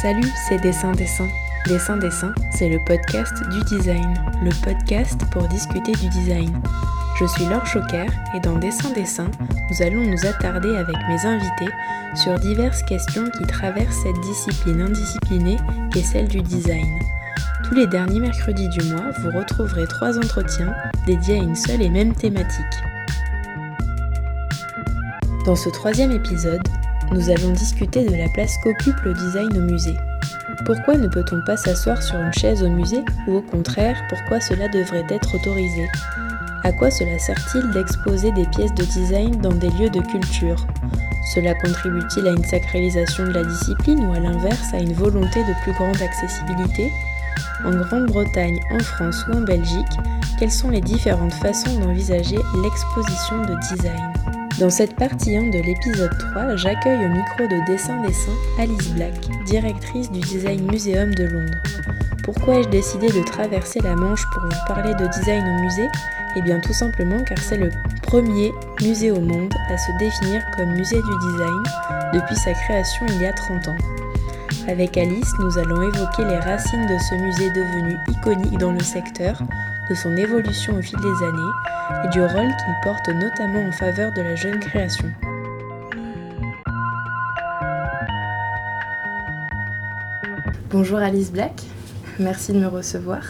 Salut, c'est Dessin Dessin. Dessin Dessin, c'est le podcast du design, le podcast pour discuter du design. Je suis Laure Choquer et dans Dessin Dessin, nous allons nous attarder avec mes invités sur diverses questions qui traversent cette discipline indisciplinée qu'est celle du design. Tous les derniers mercredis du mois, vous retrouverez trois entretiens dédiés à une seule et même thématique. Dans ce troisième épisode, nous allons discuter de la place qu'occupe le design au musée. Pourquoi ne peut-on pas s'asseoir sur une chaise au musée ou au contraire, pourquoi cela devrait être autorisé? À quoi cela sert-il d'exposer des pièces de design dans des lieux de culture? Cela contribue-t-il à une sacralisation de la discipline ou à l'inverse à une volonté de plus grande accessibilité? En Grande-Bretagne, en France ou en Belgique, quelles sont les différentes façons d'envisager l'exposition de design? Dans cette partie 1 de l'épisode 3, j'accueille au micro de Dessin Dessin Alice Black, directrice du Design Museum de Londres. Pourquoi ai-je décidé de traverser la Manche pour vous parler de design au musée? Eh bien tout simplement car c'est le premier musée au monde à se définir comme musée du design depuis sa création il y a 30 ans. Avec Alice, nous allons évoquer les racines de ce musée devenu iconique dans le secteur, de son évolution au fil des années et du rôle qu'il porte notamment en faveur de la jeune création. Bonjour Alice Black, merci de me recevoir.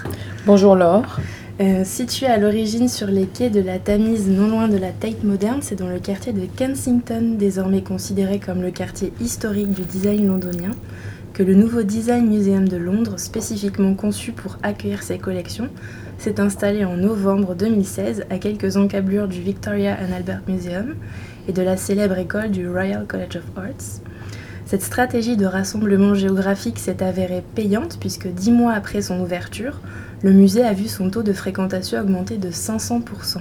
Bonjour Laure. Euh, situé à l'origine sur les quais de la Tamise, non loin de la Tate moderne, c'est dans le quartier de Kensington, désormais considéré comme le quartier historique du design londonien, que le nouveau Design Museum de Londres, spécifiquement conçu pour accueillir ses collections, s'est installé en novembre 2016 à quelques encablures du Victoria and Albert Museum et de la célèbre école du Royal College of Arts. Cette stratégie de rassemblement géographique s'est avérée payante puisque dix mois après son ouverture, le musée a vu son taux de fréquentation augmenter de 500%,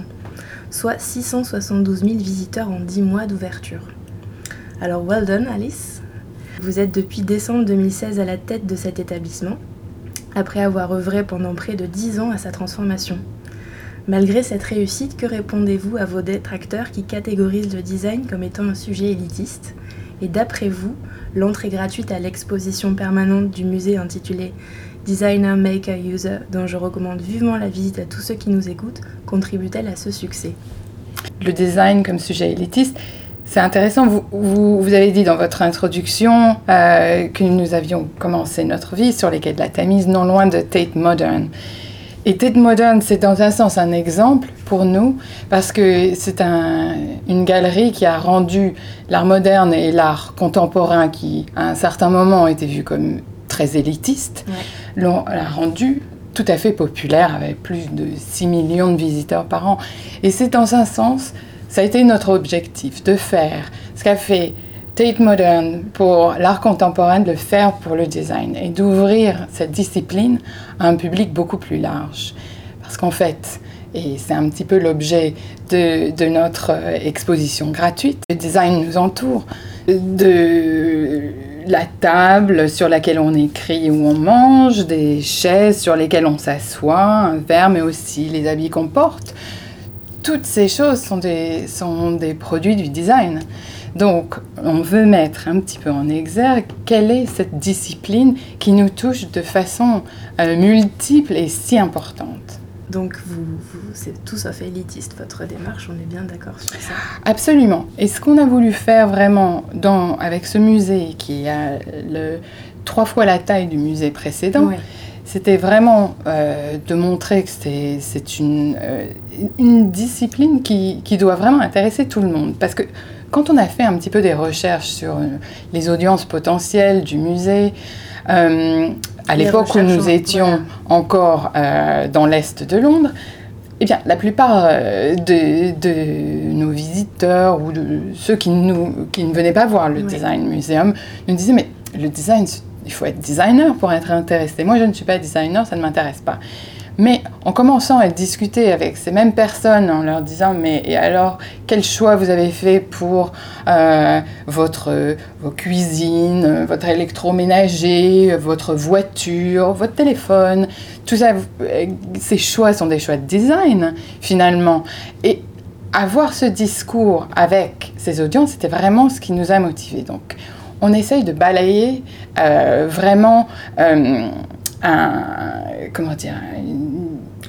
soit 672 000 visiteurs en dix mois d'ouverture. Alors well done Alice Vous êtes depuis décembre 2016 à la tête de cet établissement après avoir œuvré pendant près de 10 ans à sa transformation. Malgré cette réussite, que répondez-vous à vos détracteurs qui catégorisent le design comme étant un sujet élitiste? Et d'après vous, l'entrée gratuite à l'exposition permanente du musée intitulée Designer Maker User, dont je recommande vivement la visite à tous ceux qui nous écoutent, contribue-t-elle à ce succès? Le design comme sujet élitiste, c'est intéressant, vous, vous, avez dit dans votre introduction euh, que nous avions commencé notre vie sur les quais de la Tamise, non loin de Tate Modern. Et Tate Modern, c'est dans un sens un exemple pour nous, parce que c'est un, une galerie qui a rendu l'art moderne et l'art contemporain, qui à un certain moment été vu comme très élitiste, l'a rendu tout à fait populaire, avec plus de 6 millions de visiteurs par an. Et c'est dans un sens ça a été notre objectif de faire ce qu'a fait Tate Modern pour l'art contemporain, de le faire pour le design et d'ouvrir cette discipline à un public beaucoup plus large. Parce qu'en fait, et c'est un petit peu l'objet de, de, notre exposition gratuite, le design nous entoure de la table sur laquelle on écrit ou on mange, des chaises sur lesquelles on s'assoit, un verre, mais aussi les habits qu'on porte toutes ces choses sont des, sont des produits du design. Donc, on veut mettre un petit peu en exergue quelle est cette discipline qui nous touche de façon euh, multiple et si importante. Donc, vous, c'est tout sauf élitiste votre démarche, on est bien d'accord sur ça Absolument. Et ce qu'on a voulu faire vraiment dans, avec ce musée qui a le, trois fois la taille du musée précédent, c'était vraiment euh, de montrer que c'est une, euh, une discipline qui, qui, doit vraiment intéresser tout le monde. Parce que quand on a fait un petit peu des recherches sur euh, les audiences potentielles du musée, à l'époque où nous étions encore dans l'Est de Londres, eh bien, la plupart de, de, nos visiteurs ou de ceux qui, nous, qui ne venaient pas voir le Design Museum nous disaient, mais le design, il faut être designer pour être intéressé. Moi, je ne suis pas designer, ça ne m'intéresse pas. Mais en commençant à discuter avec ces mêmes personnes, en leur disant mais et alors quel choix vous avez fait pour euh, votre vos cuisines, votre électroménager, votre voiture, votre téléphone, tout ça, euh, ces choix sont des choix de design finalement. Et avoir ce discours avec ces audiences, c'était vraiment ce qui nous a motivés. Donc on essaye de balayer euh, vraiment euh, un, comment dire,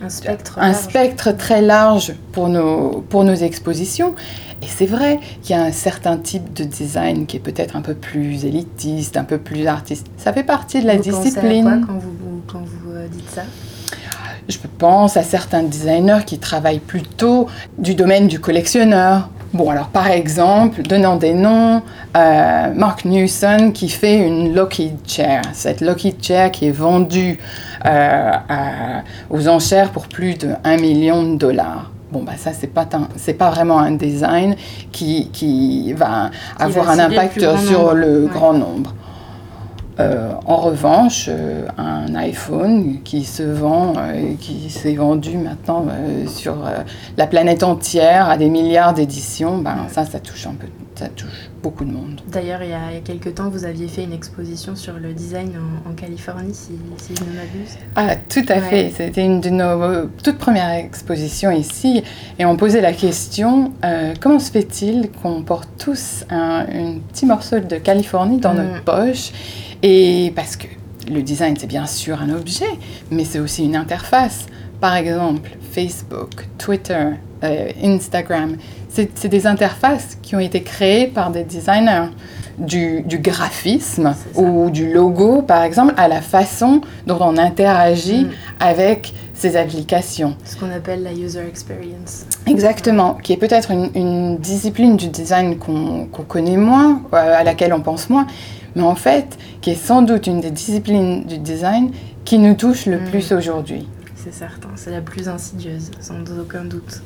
un, spectre, un spectre très large pour nos, pour nos expositions. Et c'est vrai qu'il y a un certain type de design qui est peut-être un peu plus élitiste, un peu plus artiste. Ça fait partie de la vous discipline. À quoi quand vous, quand vous euh, dites ça? Je pense à certains designers qui travaillent plutôt du domaine du collectionneur. Bon, alors par exemple, donnant des noms, euh, Mark Newson qui fait une Lockheed Chair. Cette Lockheed Chair qui est vendue à- aux enchères pour plus de 1 million de dollars. Bon, bah ça, c'est pas, c'est pas vraiment un design qui, qui va avoir va un le impact sur le Ouais. grand nombre. Euh, en revanche, euh, un iPhone qui se vend, euh, qui s'est vendu maintenant euh, sur euh, la planète entière à des milliards d'éditions, ben, ça, ça touche un peu, ça touche beaucoup de monde. D'ailleurs, il y a, quelques temps, vous aviez fait une exposition sur le design en, en Californie, si, si je ne m'abuse. Ah, tout à Ouais. fait. C'était une de nos euh, toutes premières expositions ici. Et on posait la question euh, comment se fait-il qu'on porte tous un, un petit morceau de Californie dans Mm. notre poche? Et parce que le design, c'est bien sûr un objet, mais c'est aussi une interface. Par exemple, Facebook, Twitter, euh, Instagram, c'est des interfaces qui ont été créées par des designers. Du, du graphisme ou du logo, par exemple, à la façon dont on interagit Mm. avec ces applications. Ce qu'on appelle la user experience. Exactement, qui est peut-être une, une discipline du design qu'on qu'on connaît moins, euh, à laquelle on pense moins, mais en fait, qui est sans doute une des disciplines du design qui nous touche le Mm. plus aujourd'hui. C'est certain, c'est la plus insidieuse, sans aucun doute.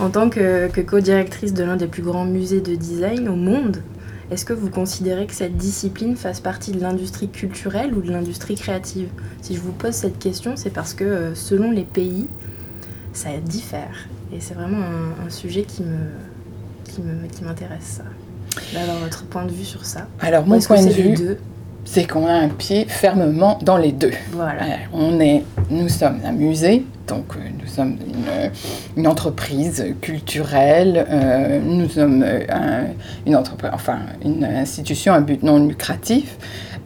En tant que, que co-directrice de l'un des plus grands musées de design au monde, est-ce que vous considérez que cette discipline fasse partie de l'industrie culturelle ou de l'industrie créative? Si je vous pose cette question, c'est parce que euh, selon les pays, ça diffère. Et c'est vraiment un, un sujet qui me qui me- qui m'intéresse, ça. D'avoir votre point de vue sur ça. Alors, mon point de vue, c'est qu'on a un pied fermement dans les deux. Voilà. Ouais, on est, nous sommes un musée, donc nous sommes une, entreprise culturelle, euh, nous sommes euh, un- une entreprise, enfin une institution à but non lucratif,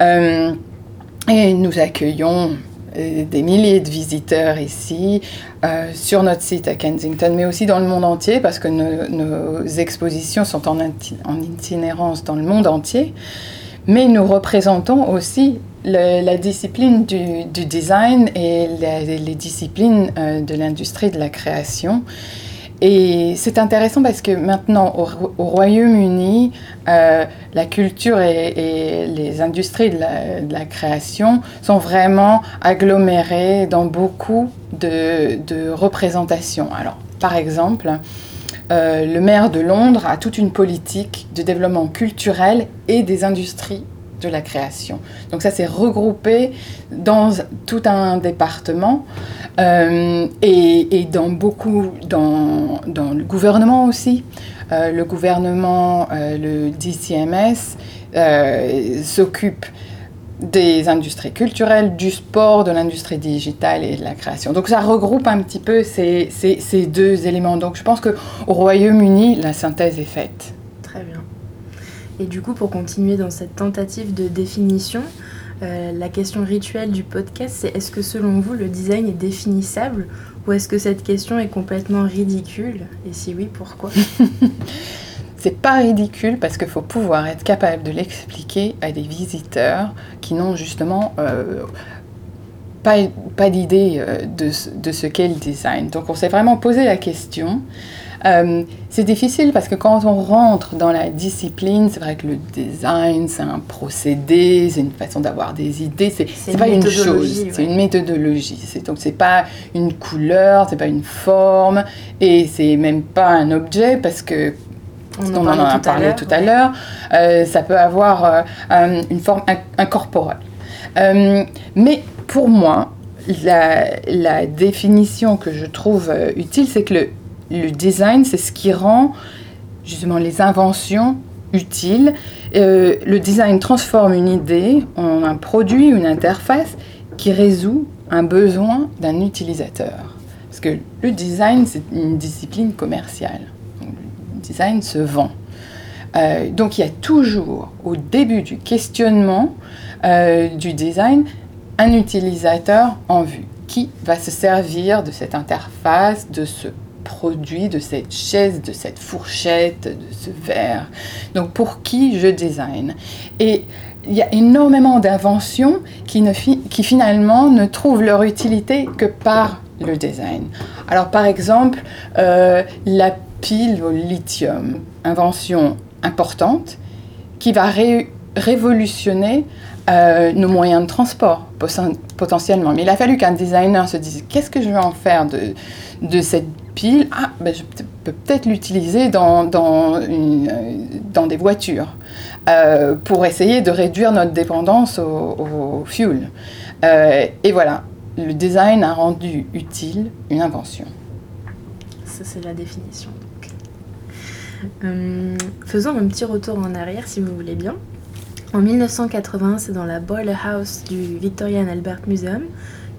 euh, et nous accueillons des milliers de visiteurs ici sur notre site à Kensington, mais aussi dans le monde entier, parce que nos, expositions sont en itinérance dans le monde entier. Mais nous représentons aussi la discipline du, design et les disciplines euh, de l'industrie de la création. Et c'est intéressant parce que maintenant, au, Ro- au Royaume-Uni, euh, la culture et, les industries de la, création sont vraiment agglomérées dans beaucoup de représentations. Alors, par exemple, euh, le maire de Londres a toute une politique de développement culturel et des industries de la création. Donc ça, c'est regroupé dans tout un département euh, et, dans beaucoup, dans, dans le gouvernement aussi. Euh, le gouvernement, le DCMS, s'occupe des industries culturelles, du sport, de l'industrie digitale et de la création. Donc ça regroupe un petit peu ces, ces, ces deux éléments. Donc je pense qu'au Royaume-Uni, la synthèse est faite. Très bien. Et du coup, pour continuer dans cette tentative de définition, euh, la question rituelle du podcast, c'est est-ce que selon vous, le design est définissable ou est-ce que cette question est complètement ridicule? Et si oui, pourquoi? C'est pas ridicule parce qu'il faut pouvoir être capable de l'expliquer à des visiteurs qui n'ont justement euh, pas, pas d'idée euh, de, ce- de ce qu'est le design. Donc on s'est vraiment posé la question. Euh, c'est difficile parce que quand on rentre dans la discipline, c'est vrai que le design, c'est un procédé, c'est une façon d'avoir des idées, c'est C'est c'est une pas une chose, ouais. c'est une méthodologie. C'est- Donc c'est pas une couleur, c'est pas une forme, et c'est même pas un objet parce que On on en a parlé tout à l'heure, euh, ça peut avoir euh, une forme in- incorporelle. Euh, mais pour moi, la, la définition que je trouve utile, c'est que le, le design, c'est ce qui rend justement les inventions utiles. Le design transforme une idée en un produit, une interface qui résout un besoin d'un utilisateur. Parce que le design, c'est une discipline commerciale. Design se vend. Euh, donc il y a toujours au début du questionnement euh, du design un utilisateur en vue qui va se servir de cette interface, de ce produit, de cette chaise, de cette fourchette, de ce verre. Donc pour qui je design Et il y a énormément d'inventions qui, qui finalement ne trouvent leur utilité que par le design. Alors par exemple, euh, la pile au lithium, invention importante qui va révolutionner euh, nos moyens de transport potentiellement. Mais il a fallu qu'un designer se dise qu'est-ce que je vais en faire de, cette pile? Ah, ben, je peux peut-être l'utiliser dans, dans, dans, des voitures euh, pour essayer de réduire notre dépendance au, fuel. Euh, et voilà, le design a rendu utile une invention. Ça, c'est la définition. Euh, faisons un petit retour en arrière, si vous voulez bien. En 1980, c'est dans la Boiler House du Victoria and Albert Museum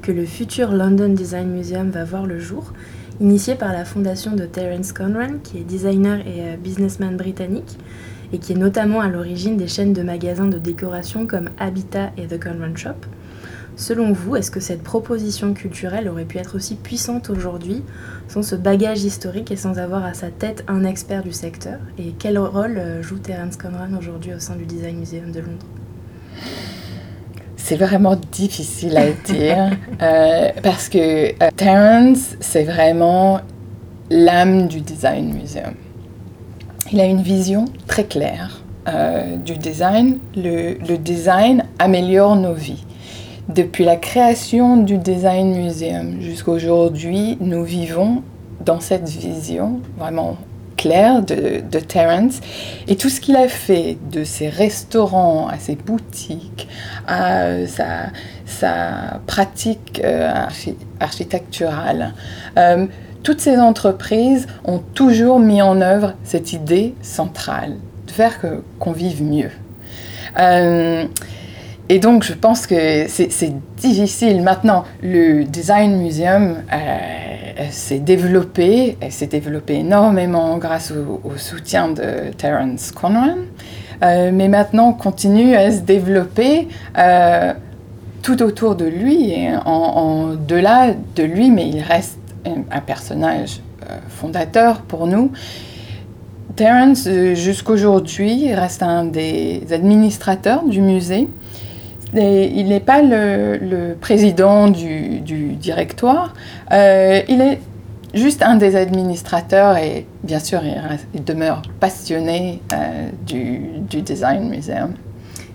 que le futur London Design Museum va voir le jour, initié par la fondation de Terence Conran, qui est designer et euh, businessman britannique, et qui est notamment à l'origine des chaînes de magasins de décoration comme Habitat et The Conran Shop. Selon vous, est-ce que cette proposition culturelle aurait pu être aussi puissante aujourd'hui sans ce bagage historique et sans avoir à sa tête un expert du secteur? Et quel rôle euh, joue Terence Conran aujourd'hui au sein du Design Museum de Londres? C'est vraiment difficile à dire euh, parce que euh, Terence, c'est vraiment l'âme du Design Museum. Il a une vision très claire du design. le design améliore nos vies. Depuis la création du Design Museum jusqu'à aujourd'hui, nous vivons dans cette vision vraiment claire de, de Terence et tout ce qu'il a fait de ses restaurants à ses boutiques à sa, sa pratique euh, architecturale. Euh, toutes ces entreprises ont toujours mis en œuvre cette idée centrale de faire qu'on vive mieux. Euh, et donc, je pense que c'est difficile. Maintenant, le Design Museum euh, s'est développé, s'est développé énormément grâce au, soutien de Terence Conran, euh, mais maintenant continue à se développer euh, tout autour de lui et en, delà de lui, mais il reste un personnage fondateur pour nous. Terence, jusqu'aujourd'hui, reste un des administrateurs du musée il n'est pas le, président du, directoire, euh, il est juste un des administrateurs et bien sûr il, demeure passionné euh, du, Design Museum.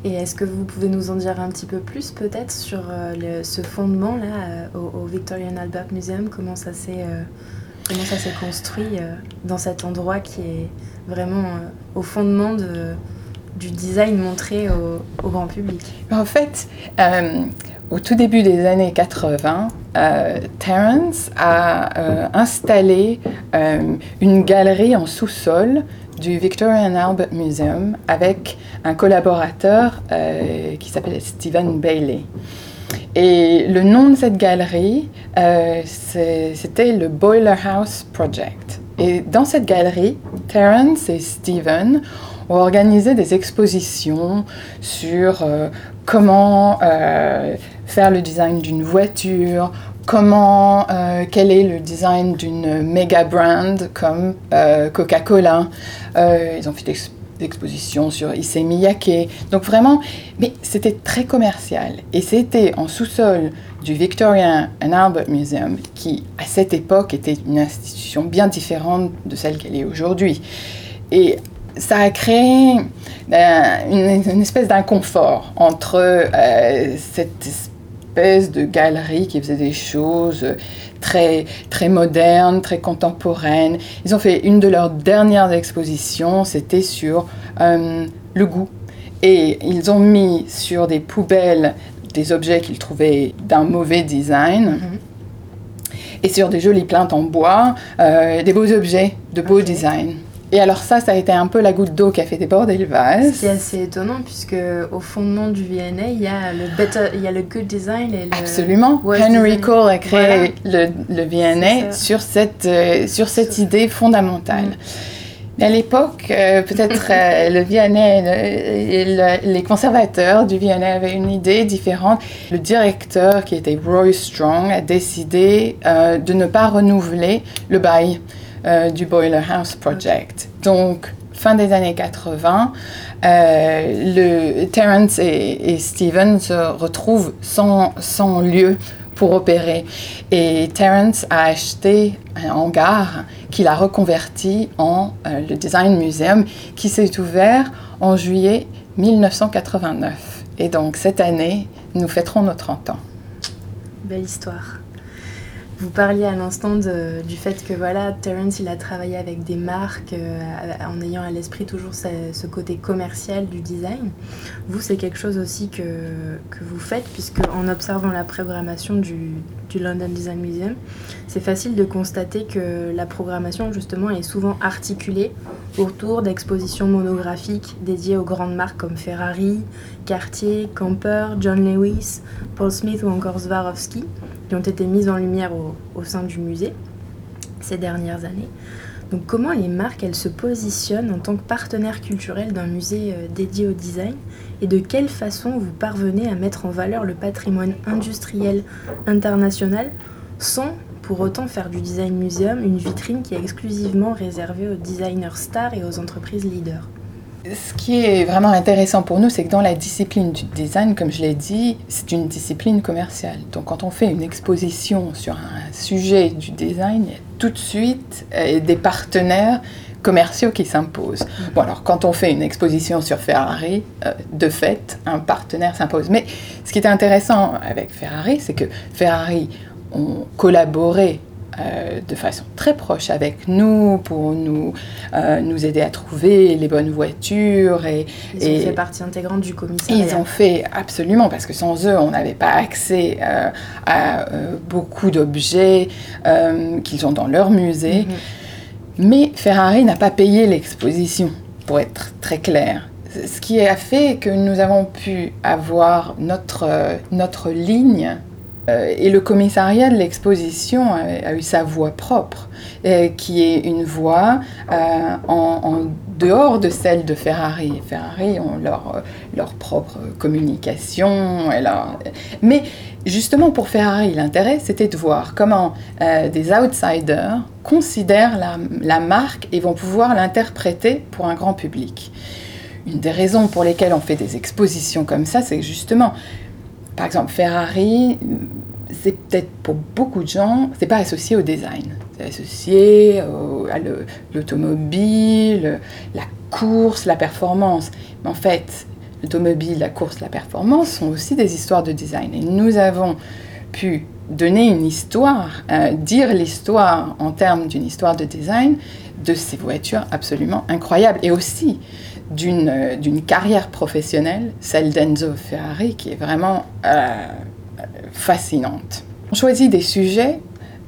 Et est-ce que vous pouvez nous en dire un petit peu plus peut-être sur euh, ce fondement-là au, Victorian Albert Museum, comment ça s'est comment ça s'est construit dans cet endroit qui est vraiment au fondement de, du design montré au, grand public En fait, euh, au tout début des années 80, euh, Terence a euh, installé une galerie en sous-sol du Victoria and Albert Museum avec un collaborateur qui s'appelle Stephen Bailey. Et le nom de cette galerie, c'était le Boiler House Project. Et dans cette galerie, Terence et Stephen organiser des expositions sur euh, comment euh, faire le design d'une voiture, comment, euh, quel est le design d'une méga brand comme Coca-Cola. ils ont fait des expositions sur Issey Miyake. Donc vraiment, mais c'était très commercial. Et c'était en sous-sol du Victorian and Albert Museum, qui à cette époque était une institution bien différente de celle qu'elle est aujourd'hui. Et ça a créé euh, une, espèce d'inconfort entre euh, cette espèce de galerie qui faisait des choses très, très modernes, très contemporaines. Ils ont fait une de leurs dernières expositions, c'était sur euh, le goût. Et ils ont mis sur des poubelles des objets qu'ils trouvaient d'un mauvais design. Mm-hmm. Et sur des jolies plantes en bois, des beaux objets de beau design. Et alors ça, ça a été un peu la goutte d'eau qui a fait déborder le vase. C'est assez étonnant puisque au fondement du VNA, il y a le better, il y a le good design et le Absolument. Henry Cole a créé le, le, VNA sur cette, euh, sur cette idée fondamentale. À l'époque, euh, peut-être euh, le Vianney, les conservateurs du Vianney avaient une idée différente. Le directeur, qui était Roy Strong, a décidé de ne pas renouveler le bail du Boiler House Project. Donc, fin des années 80, le, Terence et, et Steven se retrouvent sans, sans lieu pour opérer. Et Terence a acheté un hangar qu'il a reconverti en euh, le Design Museum qui s'est ouvert en juillet 1989. Et donc cette année, nous fêterons nos 30 ans. Belle histoire. Vous parliez à l'instant du fait que voilà, Terence il a travaillé avec des marques euh, en ayant à l'esprit toujours ce, côté commercial du design. Vous, c'est quelque chose aussi que, que, vous faites, puisque en observant la programmation du, du London Design Museum, c'est facile de constater que la programmation justement est souvent articulée autour d'expositions monographiques dédiées aux grandes marques comme Ferrari, Cartier, Camper, John Lewis, Paul Smith ou encore Swarovski qui ont été mises en lumière au, sein du musée ces dernières années. Donc comment les marques, elles se positionnent en tant que partenaires culturels d'un musée euh, dédié au design? Et de quelle façon vous parvenez à mettre en valeur le patrimoine industriel international sans pour autant faire du design museum une vitrine qui est exclusivement réservée aux designers stars et aux entreprises leaders? Ce qui est vraiment intéressant pour nous, c'est que dans la discipline du design, comme je l'ai dit, c'est une discipline commerciale. Donc quand on fait une exposition sur un sujet du design, il y a tout de suite euh, des partenaires commerciaux qui s'imposent. Mm. Bon alors quand on fait une exposition sur Ferrari, euh, de fait, un partenaire s'impose. Mais ce qui est intéressant avec Ferrari, c'est que Ferrari ont collaboré euh, de façon très proche avec nous pour nous, euh, nous aider à trouver les bonnes voitures. Et, ils ont fait partie intégrante du commissariat. Ils ont fait absolument, parce que sans eux, on n'avait pas accès euh, à beaucoup d'objets qu'ils ont dans leur musée. Mhm. Mais Ferrari n'a pas payé l'exposition, pour être très clair ce qui a fait que nous avons pu avoir notre, notre ligne et le commissariat de l'exposition a, eu sa voix propre, euh, qui est une voix euh, en, dehors de celle de Ferrari. Ferrari ont leur, leur propre communication. Mais justement pour Ferrari, l'intérêt, c'était de voir comment des outsiders considèrent la marque et vont pouvoir l'interpréter pour un grand public. Une des raisons pour lesquelles on fait des expositions comme ça, c'est justement par exemple, Ferrari, c'est peut-être pour beaucoup de gens, c'est pas associé au design. C'est associé à l'automobile, la course, la performance. Mais en fait, l'automobile, la course, la performance sont aussi des histoires de design. Et nous avons pu donner une histoire, euh, dire l'histoire en termes d'une histoire de design de ces voitures absolument incroyables. Et aussi d'une, d'une carrière professionnelle, celle d'Enzo Ferrari, qui est vraiment euh, fascinante. On choisit des sujets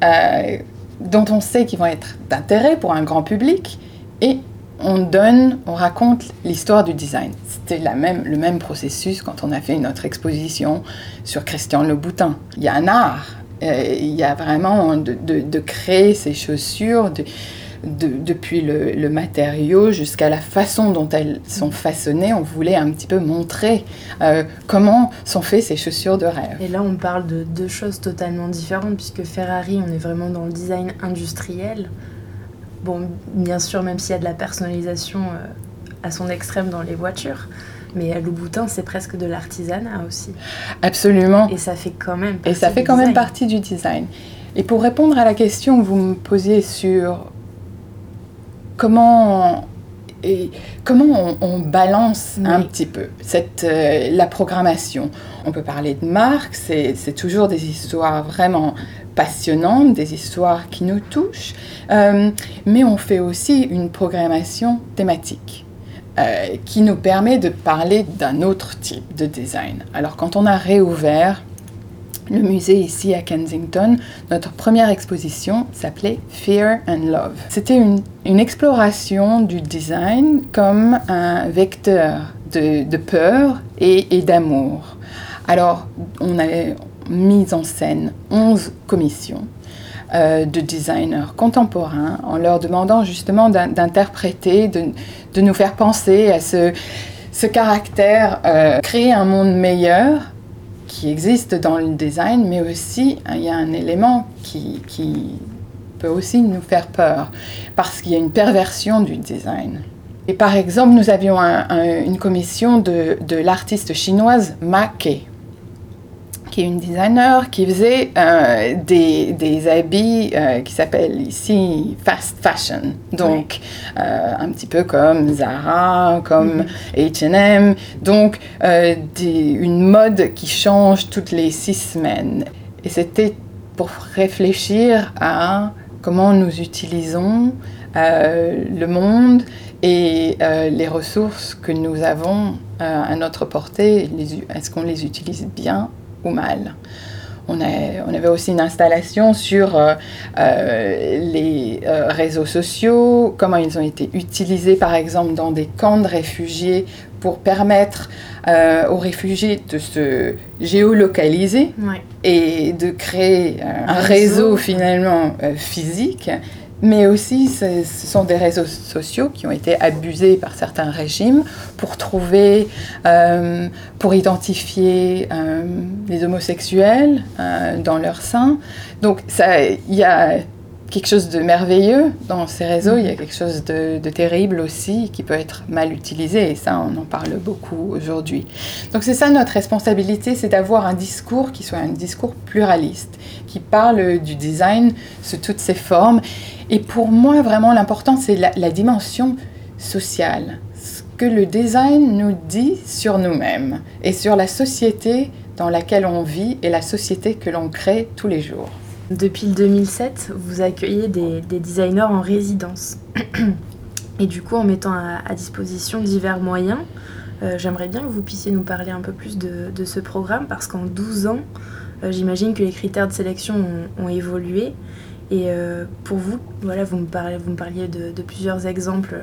euh, dont on sait qu'ils vont être d'intérêt pour un grand public et on donne, on raconte l'histoire du design. C'était même, le même processus quand on a fait notre exposition sur Christian Louboutin. Il y a un art, euh, il y a vraiment de, de, de créer ces chaussures, de, depuis le, matériau jusqu'à la façon dont elles sont façonnées, on voulait un petit peu montrer euh, comment sont faites ces chaussures de rêve. Et là, on parle de deux choses totalement différentes, puisque Ferrari, on est vraiment dans le design industriel. Bon, bien sûr, même s'il y a de la personnalisation euh, à son extrême dans les voitures. Mais Louboutin, c'est presque de l'artisanat aussi. Absolument. Et ça fait quand même Et ça fait quand même partie du design. Et pour répondre à la question que vous me posiez sur comment, et comment on, balance un petit peu cette, euh, la programmation. On peut parler de marques, c'est toujours des histoires vraiment passionnantes, des histoires qui nous touchent, euh, mais on fait aussi une programmation thématique. Euh, qui nous permet de parler d'un autre type de design. Alors quand on a réouvert le musée ici à Kensington, notre première exposition s'appelait Fear and Love. C'était une, exploration du design comme un vecteur de, peur et, d'amour. Alors, on a mis en scène 11 commissions euh, de designers contemporains en leur demandant justement d'interpréter, de, nous faire penser à ce, ce caractère, euh, créer un monde meilleur qui existe dans le design, mais aussi il y a un élément qui, qui peut aussi nous faire peur, parce qu'il y a une perversion du design. Et par exemple, nous avions une commission de, de l'artiste chinoise Ma Ke, qui est une designer qui faisait euh, des, des, habits euh, qui s'appellent ici fast fashion. Donc, euh, un petit peu comme Zara, comme HM. Donc, des, une mode qui change toutes les six semaines. Et c'était pour réfléchir à comment nous utilisons le monde et les ressources que nous avons à notre portée. Est-ce qu'on les utilise bien ou mal. On, on, avait aussi une installation sur euh, euh, les euh, réseaux sociaux, comment ils ont été utilisés par exemple dans des camps de réfugiés pour permettre aux réfugiés de se géolocaliser et de créer un, réseau, finalement physique mais aussi ce, sont des réseaux sociaux qui ont été abusés par certains régimes pour trouver, euh, pour identifier euh, les homosexuels euh, dans leur sein. Donc il y a quelque chose de merveilleux dans ces réseaux, il y a quelque chose de, terrible aussi qui peut être mal utilisé, et ça, on en parle beaucoup aujourd'hui. Donc c'est ça notre responsabilité, c'est d'avoir un discours qui soit un discours pluraliste, qui parle du design sous toutes ses formes. Et pour moi, vraiment, l'important, c'est la, la dimension sociale, ce que le design nous dit sur nous-mêmes et sur la société dans laquelle on vit et la société que l'on crée tous les jours. Depuis le 2007, vous accueillez des, designers en résidence. Et du coup, en mettant à, disposition divers moyens, euh, j'aimerais bien que vous puissiez nous parler un peu plus de, ce programme parce qu'en 12 ans, euh, j'imagine que les critères de sélection ont, évolué. Et euh, pour vous, voilà, vous me, parlez, vous me parliez de, de plusieurs exemples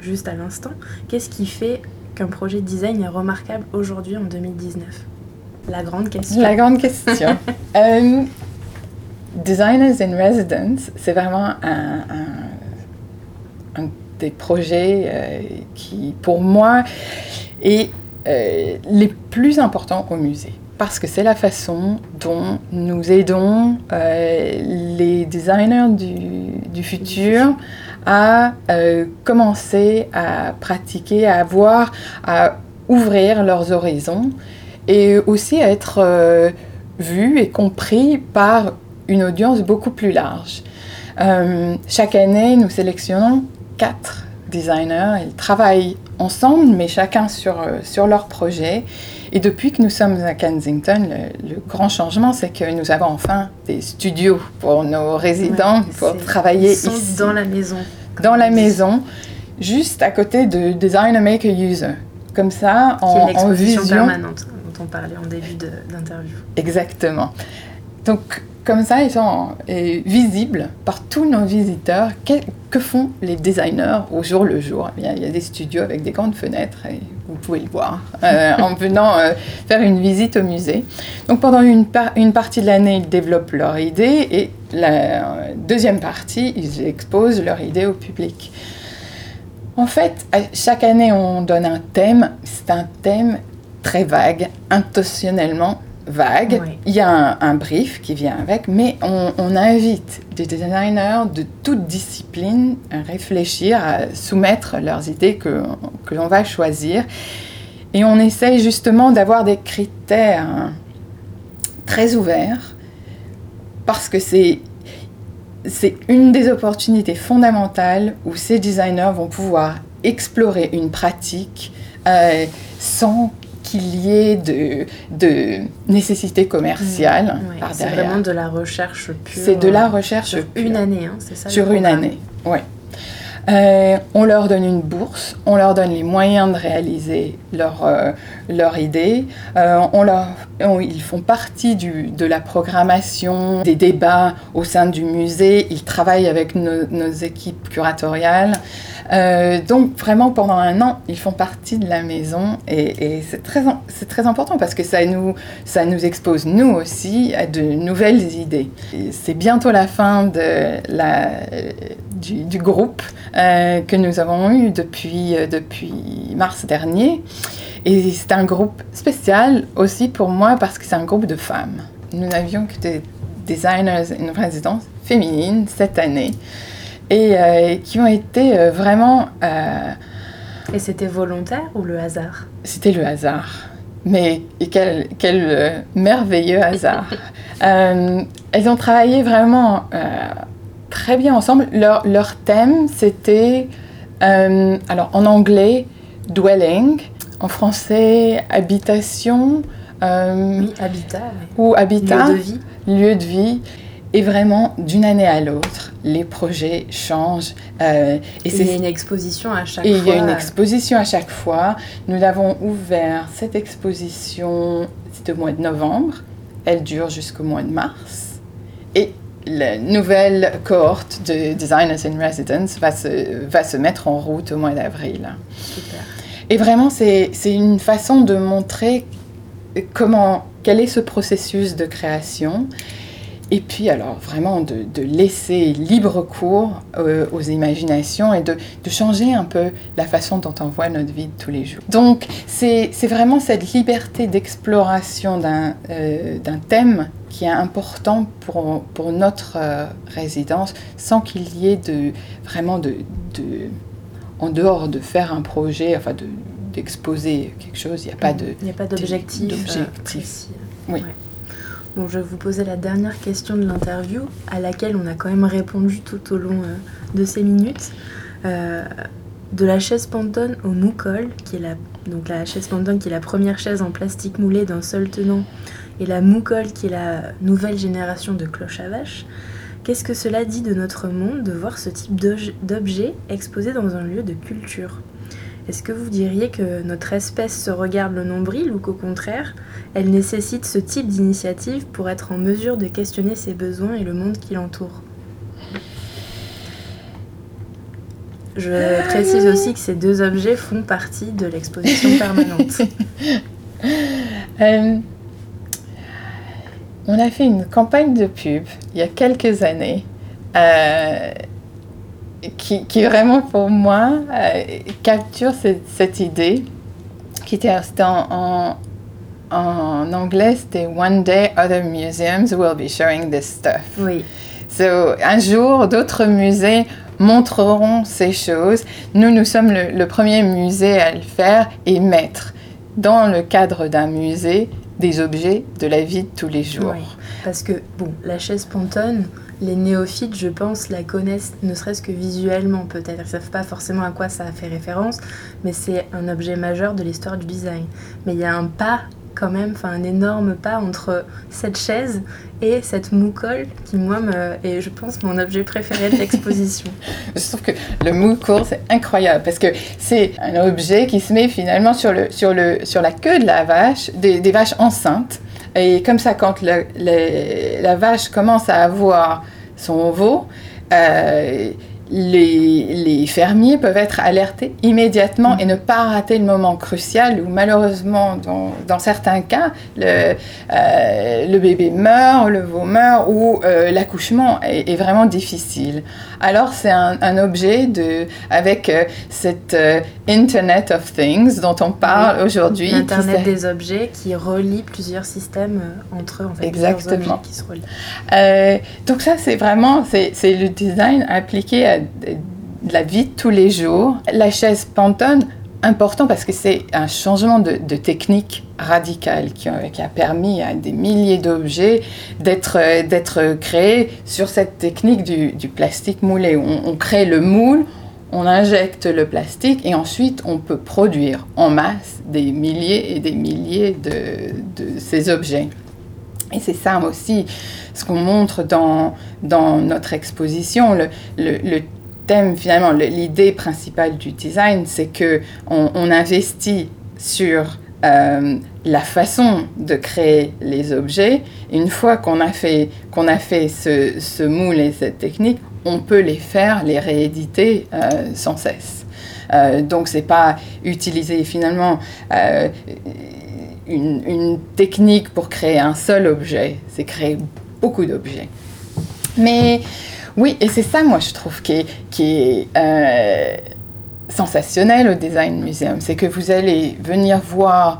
juste à l'instant. Qu'est-ce qui fait qu'un projet de design est remarquable aujourd'hui en 2019 La grande question. La grande question. Designers in Residence, c'est vraiment un, des projets euh, qui, pour moi, est euh, les plus importants au musée. Parce que c'est la façon dont nous aidons euh, les designers du, du futur à commencer à pratiquer, à avoir, à ouvrir leurs horizons et aussi à être vus et compris par une audience beaucoup plus large. Euh, chaque année, nous sélectionnons quatre designers. Ils travaillent ensemble, mais chacun sur, euh, sur leur projet. Et depuis que nous sommes à Kensington, le, grand changement, c'est que nous avons enfin des studios pour nos résidents, pour travailler ils sont ici. Dans la maison. Dans la maison, juste à côté de Designer Maker User. Comme ça, en, en vision. permanente dont on parlait en début d'interview. Exactement. Donc, comme ça, ils sont visibles par tous nos visiteurs. Que, font les designers au jour le jour? Eh Il y a des studios avec des grandes fenêtres et vous pouvez le voir euh, en venant euh, faire une visite au musée. Donc pendant une, une partie de l'année, ils développent leur idée et la deuxième partie, ils exposent leur idée au public. En fait, chaque année, on donne un thème. C'est un thème très vague, intentionnellement vague. Il y a un, brief qui vient avec, mais on, invite des designers de toute discipline à réfléchir, à soumettre leurs idées que, que l'on va choisir. Et on essaye justement d'avoir des critères très ouverts parce que c'est c'est une des opportunités fondamentales où ces designers vont pouvoir explorer une pratique euh, sans ait de, de nécessité commerciale mmh, C'est vraiment de la recherche pure. C'est de la recherche sur une année, hein, c'est ça Sur une année, oui. Euh, on leur donne une bourse, on leur donne les moyens de réaliser leur, euh, leur idée. Euh, on leur, ils font partie du, de la programmation, des débats au sein du musée. Ils travaillent avec nos, équipes curatoriales. Donc vraiment pendant un an, ils font partie de la maison et, c'est très, très important parce que ça nous, ça nous expose nous aussi à de nouvelles idées. C'est bientôt la fin de la, du, du groupe euh, que nous avons eu depuis, euh, depuis mars dernier. Et c'est un groupe spécial aussi pour moi parce que c'est un groupe de femmes. Nous n'avions que des designers en résidence féminine cette année et euh, qui ont été vraiment... Et c'était volontaire ou le hasard? C'était le hasard. Mais quel, quel euh, merveilleux hasard. elles ont travaillé vraiment très bien ensemble. Leur, leur thème, c'était, alors en anglais, dwelling, en français, habitation. oui, habitat. Ou habitat. Lieu de vie. Lieu de vie. Et vraiment, d'une année à l'autre, les projets changent. Euh, et, il y a une exposition à chaque et fois. il y a une exposition à chaque fois. Nous avons ouvert cette exposition, c'était au mois de novembre. Elle dure jusqu'au mois de mars. La nouvelle cohorte de Designers in Residence va se, va se mettre en route au mois d'avril. Super. Et vraiment, c'est une façon de montrer comment, quel est ce processus de création et puis alors vraiment de, de laisser libre cours euh, aux imaginations et de, de, changer un peu la façon dont on voit notre vie de tous les jours. Donc c'est vraiment cette liberté d'exploration d'un euh, thème qui est important pour, pour notre euh, résidence sans qu'il y ait de, vraiment de, de, en dehors de faire un projet, enfin de d'exposer quelque chose, il n'y a pas de... Il n'y a pas d'objectif. D'objectif. Oui. Ouais. Bon, je vais vous poser la dernière question de l'interview, à laquelle on a quand même répondu tout au long euh, de ces minutes. Euh, de la chaise Pantone au Moukol, qui est la, chaise qui est la première chaise en plastique moulé d'un seul tenant, et la Moukol qui est la nouvelle génération de cloche à vache. Qu'est-ce que cela dit de notre monde de voir ce type d'objet exposé dans un lieu de culture? Est-ce que vous diriez que notre espèce se regarde le nombril ou qu'au contraire, elle nécessite ce type d'initiative pour être en mesure de questionner ses besoins et le monde qui l'entoure? Je précise aussi que ces deux objets font partie de l'exposition permanente. euh, on a fait une campagne de pub il y a quelques années. Euh, qui, qui, vraiment pour moi euh, capture cette, cette, idée qui était en, en, en anglais c'était One day other museums will be showing this stuff. Oui. So, un jour d'autres musées montreront ces choses. Nous, nous sommes le, le, premier musée à le faire et mettre dans le cadre d'un musée des objets de la vie de tous les jours. Oui, parce que, bon, la chaise pontonne, les néophytes, je pense, la connaissent ne serait-ce que visuellement peut-être. Ils ne savent pas forcément à quoi ça fait référence, mais c'est un objet majeur de l'histoire du design. Mais il y a un pas quand même, enfin un énorme pas entre cette chaise et cette moukol qui moi me, est je pense mon objet préféré de l'exposition. je trouve que le moukol c'est incroyable parce que c'est un objet qui se met finalement sur, le, sur, le, sur la queue de la vache, des vaches enceintes. Et comme ça, quand la vache commence à avoir son veau, euh, les, les, fermiers peuvent être alertés immédiatement et ne pas rater le moment crucial où malheureusement, dans, dans certains cas, le, euh, le, bébé meurt, le veau meurt ou euh, l'accouchement est, est, vraiment difficile. Alors c'est un, un, objet de, avec euh, cette Internet of Things dont on parle oui. aujourd'hui. L'Internet des objets qui relie plusieurs systèmes entre eux, en fait, Exactement. qui se relient. donc ça c'est vraiment, c'est le design appliqué à de la vie de tous les jours. La chaise Pantone, important parce que c'est un changement de, technique radicale qui, qui, a permis à des milliers d'objets d'être créés sur cette technique du, plastique moulé. On, crée le moule, on injecte le plastique et ensuite on peut produire en masse des milliers et des milliers de ces objets. Et c'est ça aussi ce qu'on montre dans, dans notre exposition, le, le, thème, finalement, l'idée principale du design, c'est que on, investit sur euh, la façon de créer les objets. Une fois qu'on a fait, qu'on a fait ce, ce, moule et cette technique, on peut les faire, les rééditer euh, sans cesse. Euh, donc, c'est pas utiliser finalement euh, une, technique pour créer un seul objet, c'est créer beaucoup d'objets. Mais oui, et c'est ça, moi, je trouve, qui est, qui est euh, sensationnel au Design Museum. C'est que vous allez venir voir,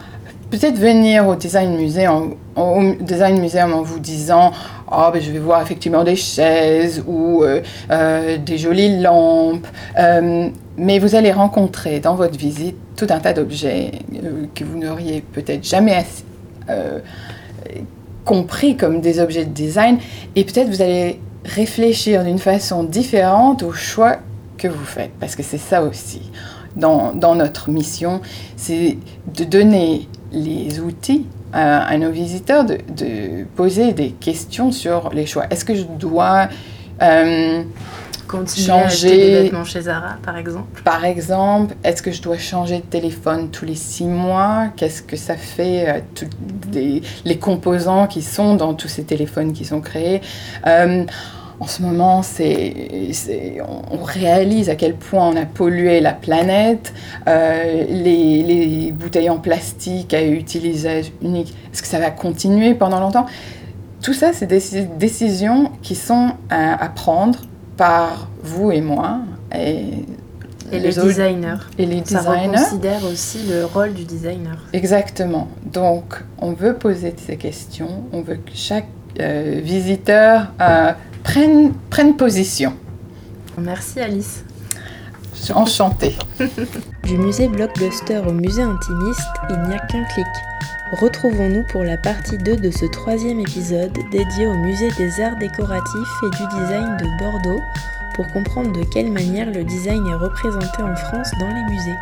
peut-être venir au Design Museum, au Design Museum en vous disant oh, ben, je vais voir effectivement des chaises ou euh, euh, des jolies lampes. Euh, mais vous allez rencontrer dans votre visite tout un tas d'objets que vous n'auriez peut-être jamais compris comme des objets de design. Et peut-être vous allez réfléchir d'une façon différente au choix que vous faites. Parce que c'est ça aussi, dans, dans notre mission, c'est de donner les outils à, à nos visiteurs, de, de, poser des questions sur les choix. Est-ce que je dois... Euh, Continuer changer à des vêtements chez Zara, par exemple? Par exemple, est-ce que je dois changer de téléphone tous les six mois? Qu'est-ce que ça fait euh, les, les, composants qui sont dans tous ces téléphones qui sont créés? Euh, en ce moment, c'est, on, réalise à quel point on a pollué la planète. Euh, les, les, bouteilles en plastique à usage unique, est-ce que ça va continuer pendant longtemps? Tout ça, c'est des décisions qui sont à, à prendre par vous et moi. Et, et les, les designers. Et les designers. Ça considère aussi le rôle du designer. Exactement. Donc, on veut poser ces questions. On veut que chaque euh, visiteur euh, prenne, prenne position. Merci Alice. Je suis enchantée. du musée Blockbuster au musée intimiste, il n'y a qu'un clic. Retrouvons-nous pour la partie 2 de ce troisième épisode dédié au musée des arts décoratifs et du design de Bordeaux pour comprendre de quelle manière le design est représenté en France dans les musées.